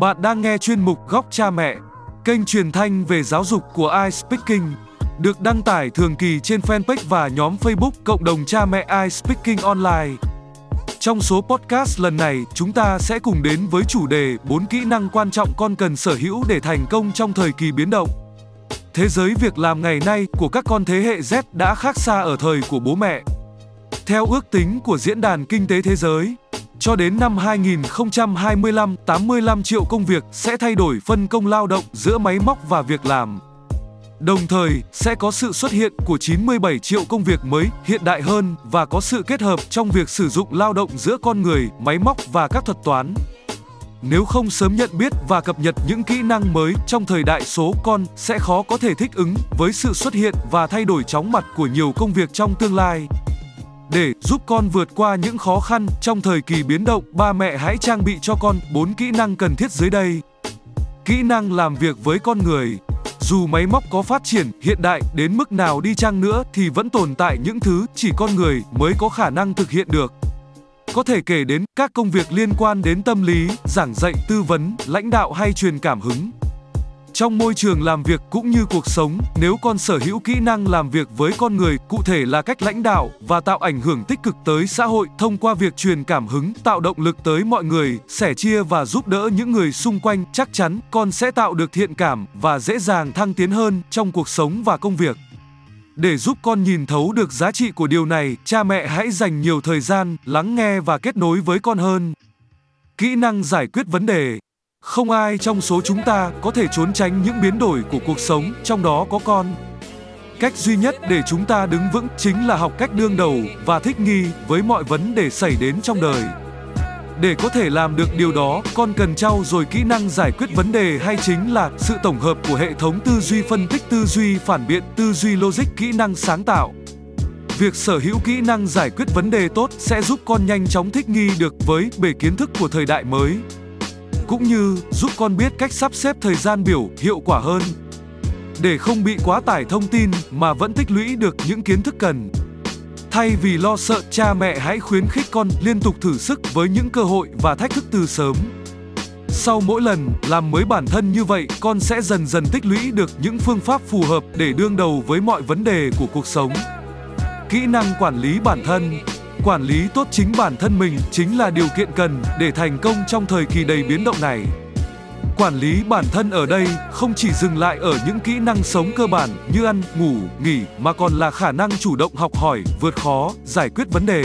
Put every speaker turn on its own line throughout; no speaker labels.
Bạn đang nghe chuyên mục Góc Cha Mẹ, kênh truyền thanh về giáo dục của iSpeaking, được đăng tải thường kỳ trên fanpage và nhóm Facebook cộng đồng cha mẹ iSpeaking Online. Trong số podcast lần này, chúng ta sẽ cùng đến với chủ đề 4 kỹ năng quan trọng con cần sở hữu để thành công trong thời kỳ biến động. Thế giới việc làm ngày nay của các con thế hệ Z đã khác xa ở thời của bố mẹ. Theo ước tính của Diễn đàn Kinh tế Thế giới, cho đến năm 2025, 85 triệu công việc sẽ thay đổi phân công lao động giữa máy móc và việc làm. Đồng thời, sẽ có sự xuất hiện của 97 triệu công việc mới, hiện đại hơn và có sự kết hợp trong việc sử dụng lao động giữa con người, máy móc và các thuật toán. Nếu không sớm nhận biết và cập nhật những kỹ năng mới trong thời đại số con sẽ khó có thể thích ứng với sự xuất hiện và thay đổi chóng mặt của nhiều công việc trong tương lai. Để giúp con vượt qua những khó khăn trong thời kỳ biến động, ba mẹ hãy trang bị cho con 4 kỹ năng cần thiết dưới đây. Kỹ năng làm việc với con người. Dù máy móc có phát triển hiện đại đến mức nào đi chăng nữa thì vẫn tồn tại những thứ chỉ con người mới có khả năng thực hiện được. Có thể kể đến các công việc liên quan đến tâm lý, giảng dạy, tư vấn, lãnh đạo hay truyền cảm hứng. Trong môi trường làm việc cũng như cuộc sống, nếu con sở hữu kỹ năng làm việc với con người, cụ thể là cách lãnh đạo và tạo ảnh hưởng tích cực tới xã hội thông qua việc truyền cảm hứng, tạo động lực tới mọi người, sẻ chia và giúp đỡ những người xung quanh, chắc chắn con sẽ tạo được thiện cảm và dễ dàng thăng tiến hơn trong cuộc sống và công việc. Để giúp con nhìn thấu được giá trị của điều này, cha mẹ hãy dành nhiều thời gian lắng nghe và kết nối với con hơn. Kỹ năng giải quyết vấn đề không ai trong số chúng ta có thể trốn tránh những biến đổi của cuộc sống, trong đó có con. Cách duy nhất để chúng ta đứng vững chính là học cách đương đầu và thích nghi với mọi vấn đề xảy đến trong đời. Để có thể làm được điều đó, con cần trau dồi kỹ năng giải quyết vấn đề hay chính là sự tổng hợp của hệ thống tư duy phân tích, tư duy phản biện, tư duy logic, kỹ năng sáng tạo. Việc sở hữu kỹ năng giải quyết vấn đề tốt sẽ giúp con nhanh chóng thích nghi được với bề kiến thức của thời đại mới cũng như giúp con biết cách sắp xếp thời gian biểu hiệu quả hơn để không bị quá tải thông tin mà vẫn tích lũy được những kiến thức cần. Thay vì lo sợ, cha mẹ hãy khuyến khích con liên tục thử sức với những cơ hội và thách thức từ sớm. Sau mỗi lần làm mới bản thân như vậy, con sẽ dần dần tích lũy được những phương pháp phù hợp để đương đầu với mọi vấn đề của cuộc sống. Kỹ năng quản lý bản thân Quản lý tốt chính bản thân mình chính là điều kiện cần để thành công trong thời kỳ đầy biến động này. Quản lý bản thân ở đây không chỉ dừng lại ở những kỹ năng sống cơ bản như ăn, ngủ, nghỉ mà còn là khả năng chủ động học hỏi, vượt khó, giải quyết vấn đề.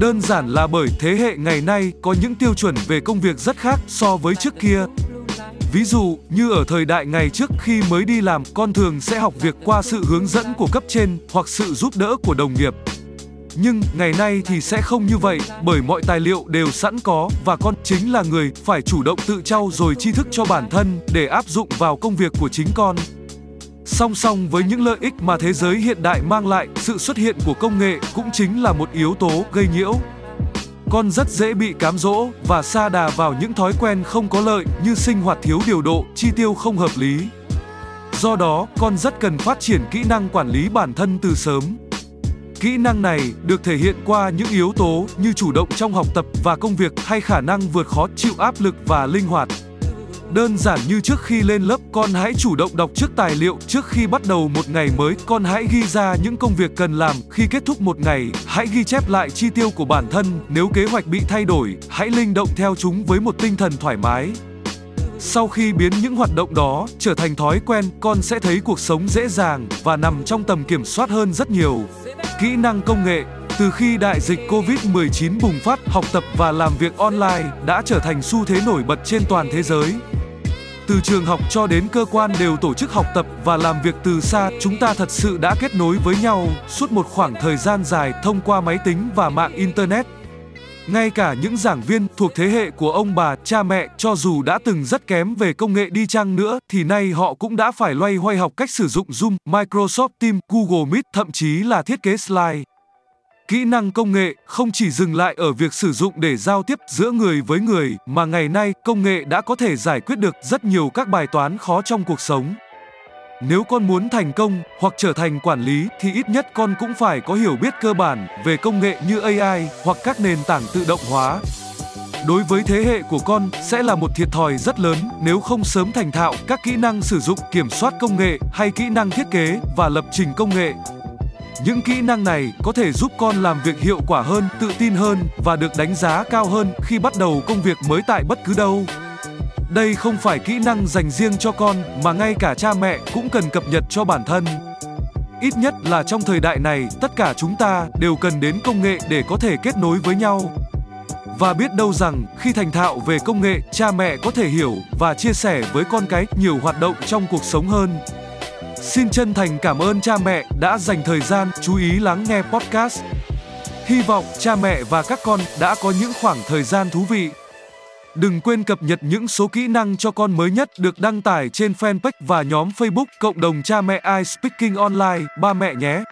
Đơn giản là bởi thế hệ ngày nay có những tiêu chuẩn về công việc rất khác so với trước kia. Ví dụ như ở thời đại ngày trước khi mới đi làm, con thường sẽ học việc qua sự hướng dẫn của cấp trên hoặc sự giúp đỡ của đồng nghiệp. Nhưng ngày nay thì sẽ không như vậy bởi mọi tài liệu đều sẵn có và con chính là người phải chủ động tự trau dồi tri thức cho bản thân để áp dụng vào công việc của chính con. Song song với những lợi ích mà thế giới hiện đại mang lại, sự xuất hiện của công nghệ cũng chính là một yếu tố gây nhiễu. Con rất dễ bị cám dỗ và sa đà vào những thói quen không có lợi như sinh hoạt thiếu điều độ, chi tiêu không hợp lý. Do đó, con rất cần phát triển kỹ năng quản lý bản thân từ sớm. Kỹ năng này được thể hiện qua những yếu tố như chủ động trong học tập và công việc hay khả năng vượt khó chịu áp lực và linh hoạt. Đơn giản như trước khi lên lớp, con hãy chủ động đọc trước tài liệu trước khi bắt đầu một ngày mới, con hãy ghi ra những công việc cần làm khi kết thúc một ngày, hãy ghi chép lại chi tiêu của bản thân, nếu kế hoạch bị thay đổi, hãy linh động theo chúng với một tinh thần thoải mái. Sau khi biến những hoạt động đó trở thành thói quen, con sẽ thấy cuộc sống dễ dàng và nằm trong tầm kiểm soát hơn rất nhiều. Kỹ năng công nghệ từ khi đại dịch Covid-19 bùng phát, học tập và làm việc online đã trở thành xu thế nổi bật trên toàn thế giới. Từ trường học cho đến cơ quan đều tổ chức học tập và làm việc từ xa, chúng ta thật sự đã kết nối với nhau suốt một khoảng thời gian dài thông qua máy tính và mạng internet. Ngay cả những giảng viên thuộc thế hệ của ông bà, cha mẹ cho dù đã từng rất kém về công nghệ đi chăng nữa thì nay họ cũng đã phải loay hoay học cách sử dụng Zoom, Microsoft Teams, Google Meet, thậm chí là thiết kế slide. Kỹ năng công nghệ không chỉ dừng lại ở việc sử dụng để giao tiếp giữa người với người mà ngày nay công nghệ đã có thể giải quyết được rất nhiều các bài toán khó trong cuộc sống. Nếu con muốn thành công hoặc trở thành quản lý thì ít nhất con cũng phải có hiểu biết cơ bản về công nghệ như AI hoặc các nền tảng tự động hóa. Đối với thế hệ của con sẽ là một thiệt thòi rất lớn nếu không sớm thành thạo các kỹ năng sử dụng kiểm soát công nghệ hay kỹ năng thiết kế và lập trình công nghệ. Những kỹ năng này có thể giúp con làm việc hiệu quả hơn, tự tin hơn và được đánh giá cao hơn khi bắt đầu công việc mới tại bất cứ đâu. Đây không phải kỹ năng dành riêng cho con mà ngay cả cha mẹ cũng cần cập nhật cho bản thân. Ít nhất là trong thời đại này, tất cả chúng ta đều cần đến công nghệ để có thể kết nối với nhau. Và biết đâu rằng khi thành thạo về công nghệ, cha mẹ có thể hiểu và chia sẻ với con cái nhiều hoạt động trong cuộc sống hơn. Xin chân thành cảm ơn cha mẹ đã dành thời gian chú ý lắng nghe podcast. Hy vọng cha mẹ và các con đã có những khoảng thời gian thú vị. Đừng quên cập nhật những số kỹ năng cho con mới nhất được đăng tải trên fanpage và nhóm Facebook cộng đồng cha mẹ iSpeaking Online, ba mẹ nhé.